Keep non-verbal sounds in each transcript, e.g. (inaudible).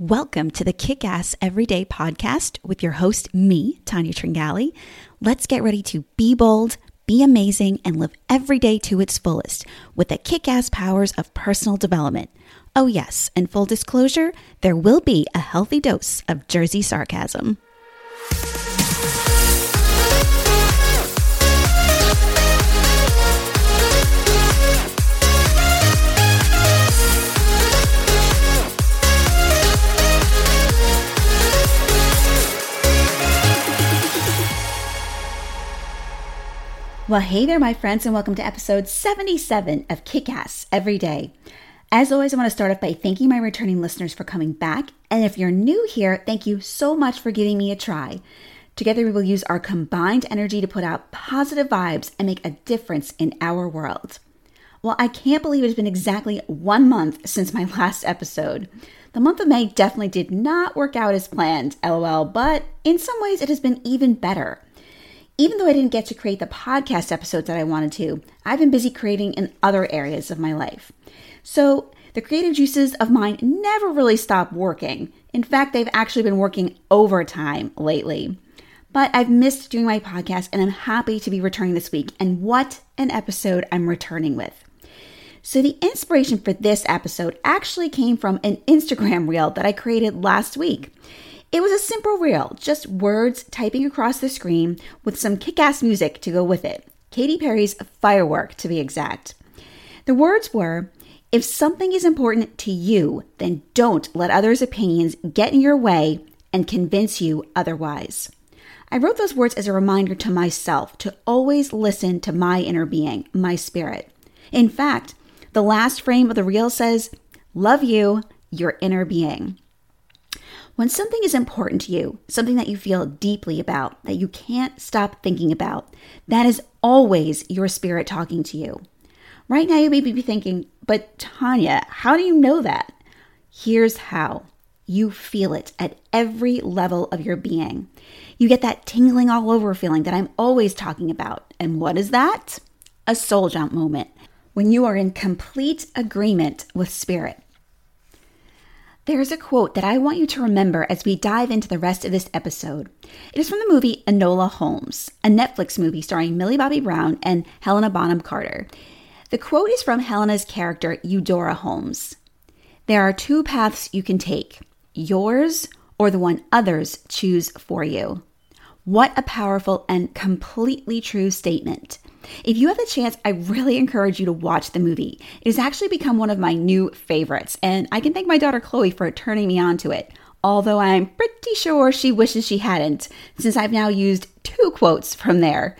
Welcome to the Kick Ass Everyday Podcast with your host, me, Tanya Tringali. Let's get ready to be bold, be amazing, and live every day to its fullest with the kick ass powers of personal development. Oh, yes, and full disclosure, there will be a healthy dose of Jersey sarcasm. Well, hey there, my friends, and welcome to episode 77 of Kick Ass Every Day. As always, I want to start off by thanking my returning listeners for coming back. And if you're new here, thank you so much for giving me a try. Together, we will use our combined energy to put out positive vibes and make a difference in our world. Well, I can't believe it's been exactly one month since my (laughs) last episode. The month of May definitely did not work out as planned, lol, but in some ways it has been even better. Even though I didn't get to create the podcast episodes that I wanted to, I've been busy creating in other areas of my life. So the creative juices of mine never really stop working. In fact, they've actually been working overtime lately. But I've missed doing my podcast and I'm happy to be returning this week. And what an episode I'm returning with. So, the inspiration for this episode actually came from an Instagram reel that I created last week. It was a simple reel, just words typing across the screen with some kick ass music to go with it. Katy Perry's Firework, to be exact. The words were If something is important to you, then don't let others' opinions get in your way and convince you otherwise. I wrote those words as a reminder to myself to always listen to my inner being, my spirit. In fact, the last frame of the reel says, Love you, your inner being. When something is important to you, something that you feel deeply about, that you can't stop thinking about, that is always your spirit talking to you. Right now, you may be thinking, but Tanya, how do you know that? Here's how you feel it at every level of your being. You get that tingling all over feeling that I'm always talking about. And what is that? A soul jump moment when you are in complete agreement with spirit. There's a quote that I want you to remember as we dive into the rest of this episode. It is from the movie Enola Holmes, a Netflix movie starring Millie Bobby Brown and Helena Bonham Carter. The quote is from Helena's character, Eudora Holmes. There are two paths you can take yours or the one others choose for you. What a powerful and completely true statement. If you have the chance, I really encourage you to watch the movie. It has actually become one of my new favorites, and I can thank my daughter Chloe for turning me on to it. Although I'm pretty sure she wishes she hadn't, since I've now used two quotes from there.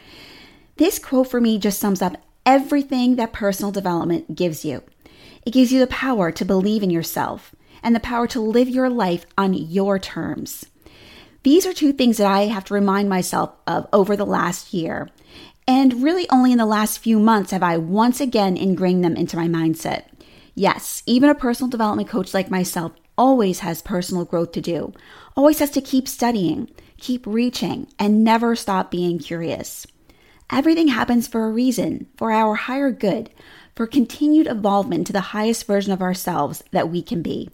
This quote for me just sums up everything that personal development gives you. It gives you the power to believe in yourself and the power to live your life on your terms. These are two things that I have to remind myself of over the last year. And really, only in the last few months have I once again ingrained them into my mindset. Yes, even a personal development coach like myself always has personal growth to do, always has to keep studying, keep reaching, and never stop being curious. Everything happens for a reason, for our higher good, for continued evolvement to the highest version of ourselves that we can be.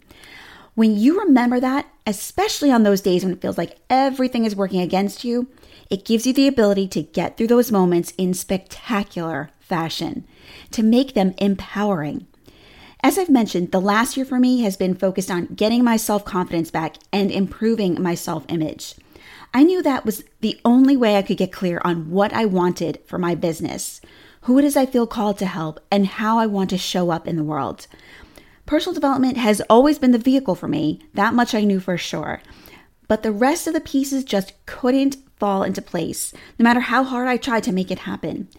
When you remember that, especially on those days when it feels like everything is working against you, it gives you the ability to get through those moments in spectacular fashion, to make them empowering. As I've mentioned, the last year for me has been focused on getting my self confidence back and improving my self image. I knew that was the only way I could get clear on what I wanted for my business, who it is I feel called to help, and how I want to show up in the world. Personal development has always been the vehicle for me, that much I knew for sure. But the rest of the pieces just couldn't fall into place, no matter how hard I tried to make it happen.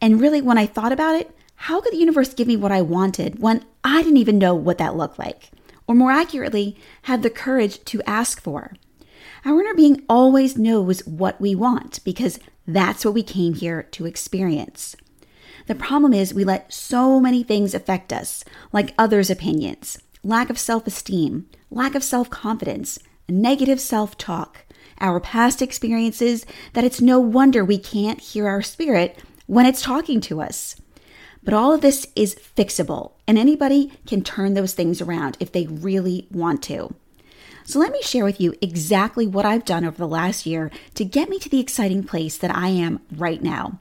And really, when I thought about it, how could the universe give me what I wanted when I didn't even know what that looked like? Or more accurately, have the courage to ask for? Our inner being always knows what we want because that's what we came here to experience. The problem is we let so many things affect us, like others' opinions, lack of self esteem, lack of self confidence, negative self talk, our past experiences, that it's no wonder we can't hear our spirit when it's talking to us. But all of this is fixable, and anybody can turn those things around if they really want to. So let me share with you exactly what I've done over the last year to get me to the exciting place that I am right now.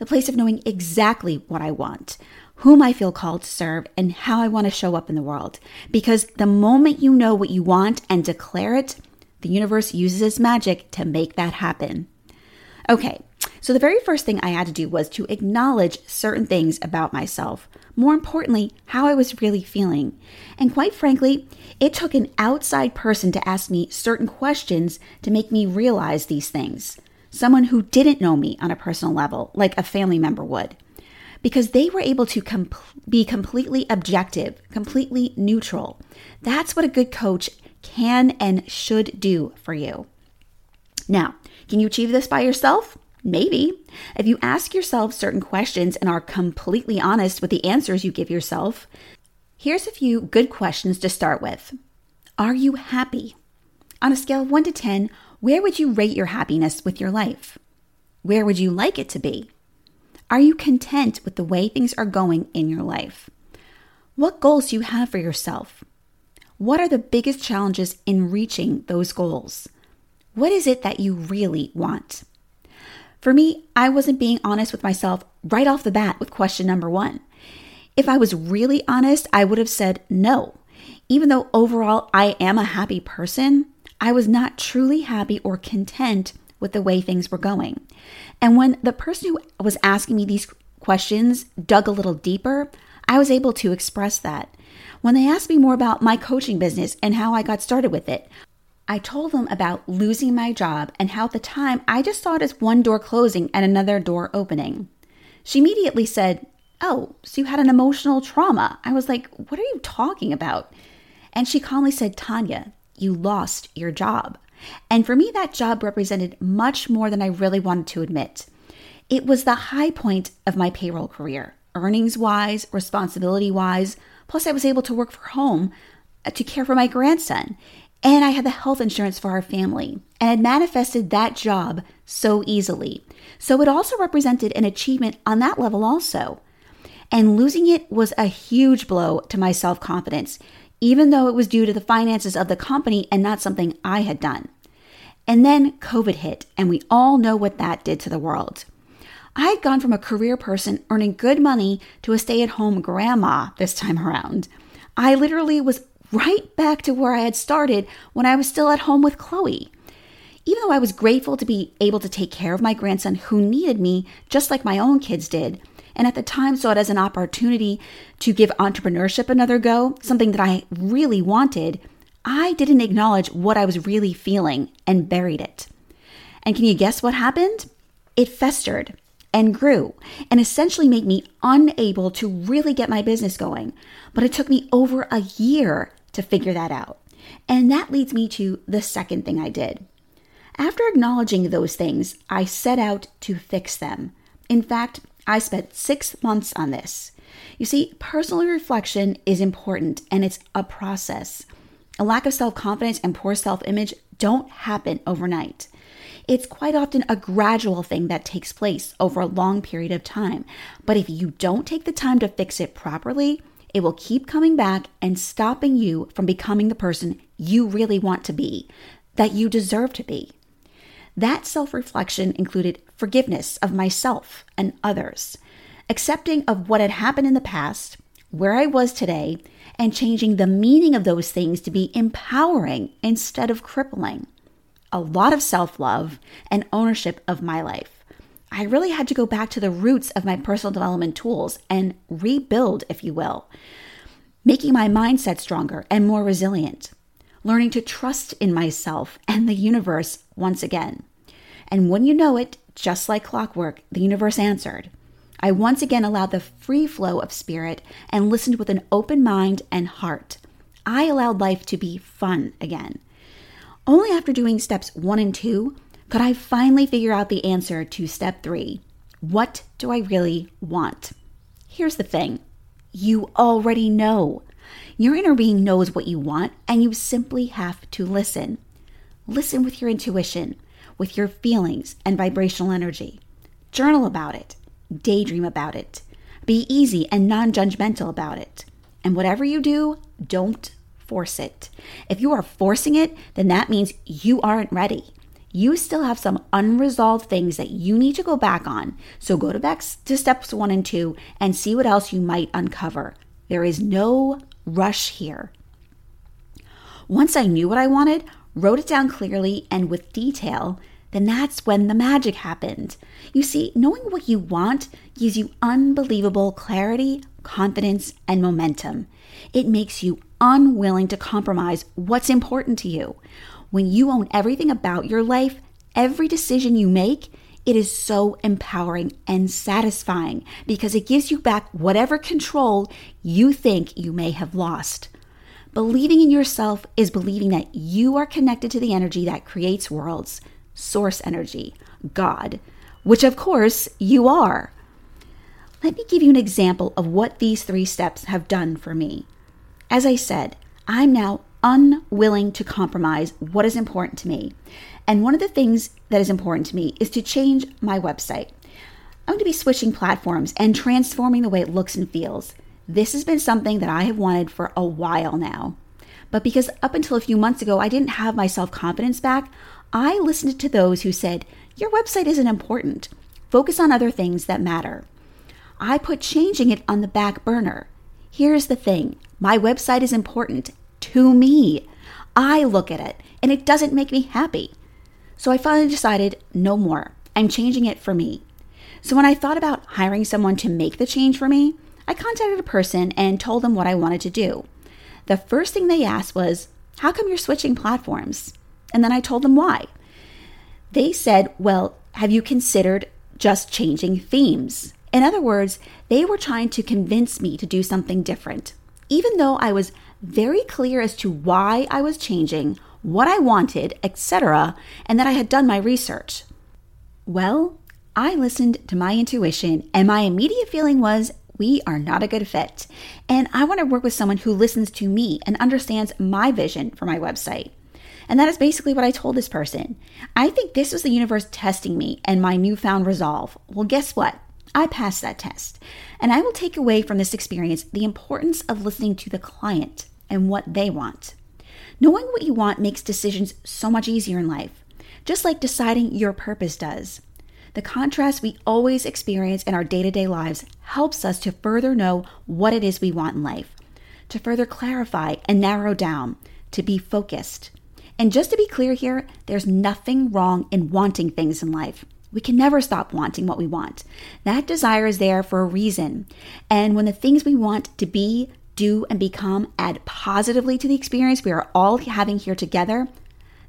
The place of knowing exactly what I want, whom I feel called to serve, and how I want to show up in the world. Because the moment you know what you want and declare it, the universe uses its magic to make that happen. Okay, so the very first thing I had to do was to acknowledge certain things about myself. More importantly, how I was really feeling. And quite frankly, it took an outside person to ask me certain questions to make me realize these things. Someone who didn't know me on a personal level, like a family member would. Because they were able to com- be completely objective, completely neutral. That's what a good coach can and should do for you. Now, can you achieve this by yourself? Maybe. If you ask yourself certain questions and are completely honest with the answers you give yourself, here's a few good questions to start with. Are you happy? On a scale of 1 to 10, where would you rate your happiness with your life? Where would you like it to be? Are you content with the way things are going in your life? What goals do you have for yourself? What are the biggest challenges in reaching those goals? What is it that you really want? For me, I wasn't being honest with myself right off the bat with question number one. If I was really honest, I would have said no. Even though overall I am a happy person, I was not truly happy or content with the way things were going. And when the person who was asking me these questions dug a little deeper, I was able to express that. When they asked me more about my coaching business and how I got started with it, I told them about losing my job and how at the time I just saw it as one door closing and another door opening. She immediately said, Oh, so you had an emotional trauma. I was like, What are you talking about? And she calmly said, Tanya, you lost your job. And for me, that job represented much more than I really wanted to admit. It was the high point of my payroll career, earnings wise, responsibility wise. Plus, I was able to work from home uh, to care for my grandson. And I had the health insurance for our family and had manifested that job so easily. So it also represented an achievement on that level, also. And losing it was a huge blow to my self confidence, even though it was due to the finances of the company and not something I had done. And then COVID hit, and we all know what that did to the world. I had gone from a career person earning good money to a stay at home grandma this time around. I literally was right back to where I had started when I was still at home with Chloe. Even though I was grateful to be able to take care of my grandson who needed me just like my own kids did, and at the time saw it as an opportunity to give entrepreneurship another go, something that I really wanted, I didn't acknowledge what I was really feeling and buried it. And can you guess what happened? It festered and grew and essentially made me unable to really get my business going. But it took me over a year to figure that out. And that leads me to the second thing I did. After acknowledging those things, I set out to fix them. In fact, I spent six months on this. You see, personal reflection is important and it's a process. A lack of self confidence and poor self image don't happen overnight. It's quite often a gradual thing that takes place over a long period of time. But if you don't take the time to fix it properly, it will keep coming back and stopping you from becoming the person you really want to be, that you deserve to be. That self reflection included forgiveness of myself and others, accepting of what had happened in the past, where I was today, and changing the meaning of those things to be empowering instead of crippling. A lot of self love and ownership of my life. I really had to go back to the roots of my personal development tools and rebuild, if you will, making my mindset stronger and more resilient, learning to trust in myself and the universe once again. And when you know it, just like clockwork, the universe answered. I once again allowed the free flow of spirit and listened with an open mind and heart. I allowed life to be fun again. Only after doing steps one and two could I finally figure out the answer to step three What do I really want? Here's the thing you already know. Your inner being knows what you want, and you simply have to listen. Listen with your intuition, with your feelings and vibrational energy. Journal about it, daydream about it. Be easy and non judgmental about it. And whatever you do, don't force it. If you are forcing it, then that means you aren't ready. You still have some unresolved things that you need to go back on. So go to back to steps one and two and see what else you might uncover. There is no rush here. Once I knew what I wanted, wrote it down clearly and with detail, then that's when the magic happened. You see, knowing what you want gives you unbelievable clarity, confidence, and momentum. It makes you unwilling to compromise what's important to you. When you own everything about your life, every decision you make, it is so empowering and satisfying because it gives you back whatever control you think you may have lost. Believing in yourself is believing that you are connected to the energy that creates worlds, source energy, God, which of course you are. Let me give you an example of what these three steps have done for me. As I said, I'm now unwilling to compromise what is important to me. And one of the things that is important to me is to change my website. I'm going to be switching platforms and transforming the way it looks and feels. This has been something that I have wanted for a while now. But because up until a few months ago I didn't have my self confidence back, I listened to those who said, Your website isn't important. Focus on other things that matter. I put changing it on the back burner. Here's the thing my website is important to me. I look at it and it doesn't make me happy. So I finally decided no more. I'm changing it for me. So when I thought about hiring someone to make the change for me, I contacted a person and told them what I wanted to do. The first thing they asked was, How come you're switching platforms? And then I told them why. They said, Well, have you considered just changing themes? In other words, they were trying to convince me to do something different. Even though I was very clear as to why I was changing, what I wanted, etc., and that I had done my research. Well, I listened to my intuition, and my immediate feeling was we are not a good fit. And I want to work with someone who listens to me and understands my vision for my website. And that is basically what I told this person. I think this was the universe testing me and my newfound resolve. Well, guess what? I passed that test. And I will take away from this experience the importance of listening to the client and what they want. Knowing what you want makes decisions so much easier in life, just like deciding your purpose does. The contrast we always experience in our day to day lives helps us to further know what it is we want in life, to further clarify and narrow down, to be focused. And just to be clear here, there's nothing wrong in wanting things in life. We can never stop wanting what we want. That desire is there for a reason. And when the things we want to be, do, and become add positively to the experience we are all having here together,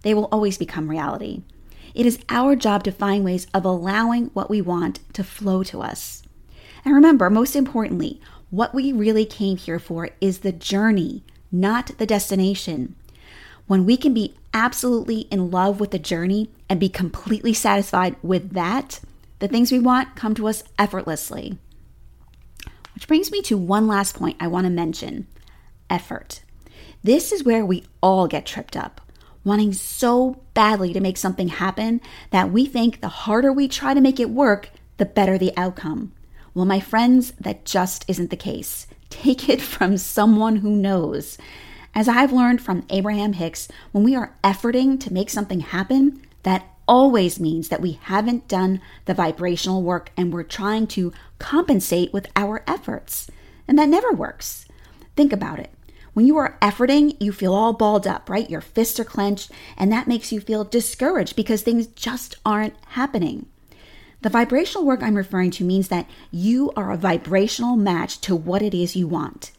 they will always become reality. It is our job to find ways of allowing what we want to flow to us. And remember, most importantly, what we really came here for is the journey, not the destination. When we can be absolutely in love with the journey and be completely satisfied with that, the things we want come to us effortlessly. Which brings me to one last point I want to mention effort. This is where we all get tripped up, wanting so badly to make something happen that we think the harder we try to make it work, the better the outcome. Well, my friends, that just isn't the case. Take it from someone who knows. As I've learned from Abraham Hicks, when we are efforting to make something happen, that always means that we haven't done the vibrational work and we're trying to compensate with our efforts. And that never works. Think about it. When you are efforting, you feel all balled up, right? Your fists are clenched, and that makes you feel discouraged because things just aren't happening. The vibrational work I'm referring to means that you are a vibrational match to what it is you want.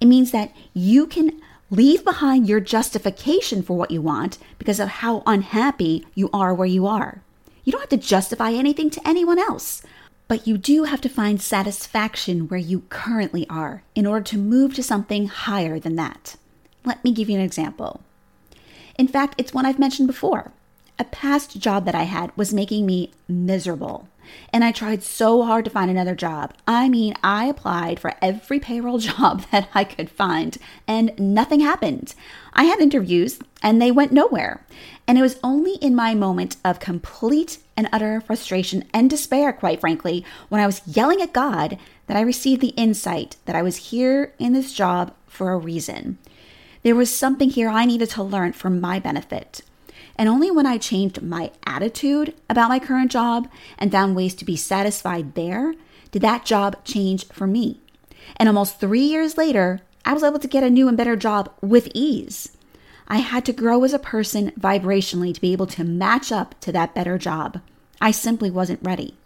It means that you can Leave behind your justification for what you want because of how unhappy you are where you are. You don't have to justify anything to anyone else, but you do have to find satisfaction where you currently are in order to move to something higher than that. Let me give you an example. In fact, it's one I've mentioned before. A past job that I had was making me miserable. And I tried so hard to find another job. I mean, I applied for every payroll (laughs) job that I could find, and nothing happened. I had interviews, and they went nowhere. And it was only in my moment of complete and utter frustration and despair, quite frankly, when I was yelling at God, that I received the insight that I was here in this job for a reason. There was something here I needed to learn for my benefit. And only when I changed my attitude about my current job and found ways to be satisfied there did that job change for me. And almost three years later, I was able to get a new and better job with ease. I had to grow as a person vibrationally to be able to match up to that better job. I simply wasn't ready.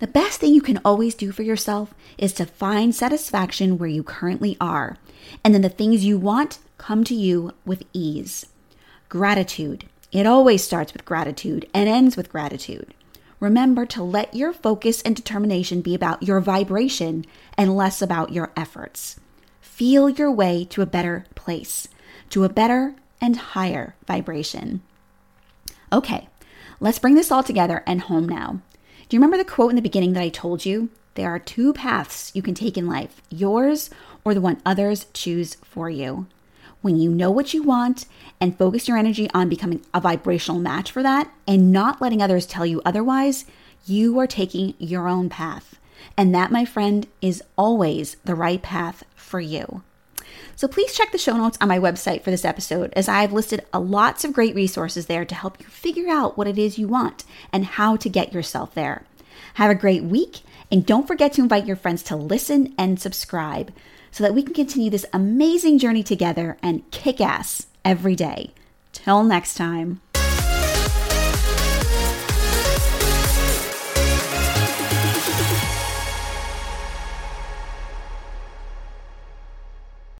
The best thing you can always do for yourself is to find satisfaction where you currently are, and then the things you want come to you with ease. Gratitude. It always starts with gratitude and ends with gratitude. Remember to let your focus and determination be about your vibration and less about your efforts. Feel your way to a better place, to a better and higher vibration. Okay, let's bring this all together and home now. Do you remember the quote in the beginning that I told you? There are two paths you can take in life yours or the one others choose for you. When you know what you want and focus your energy on becoming a vibrational match for that and not letting others tell you otherwise, you are taking your own path. And that, my friend, is always the right path for you. So please check the show notes on my website for this episode, as I've listed lots of great resources there to help you figure out what it is you want and how to get yourself there. Have a great week, and don't forget to invite your friends to listen and subscribe so that we can continue this amazing journey together and kick ass every day. Till next time.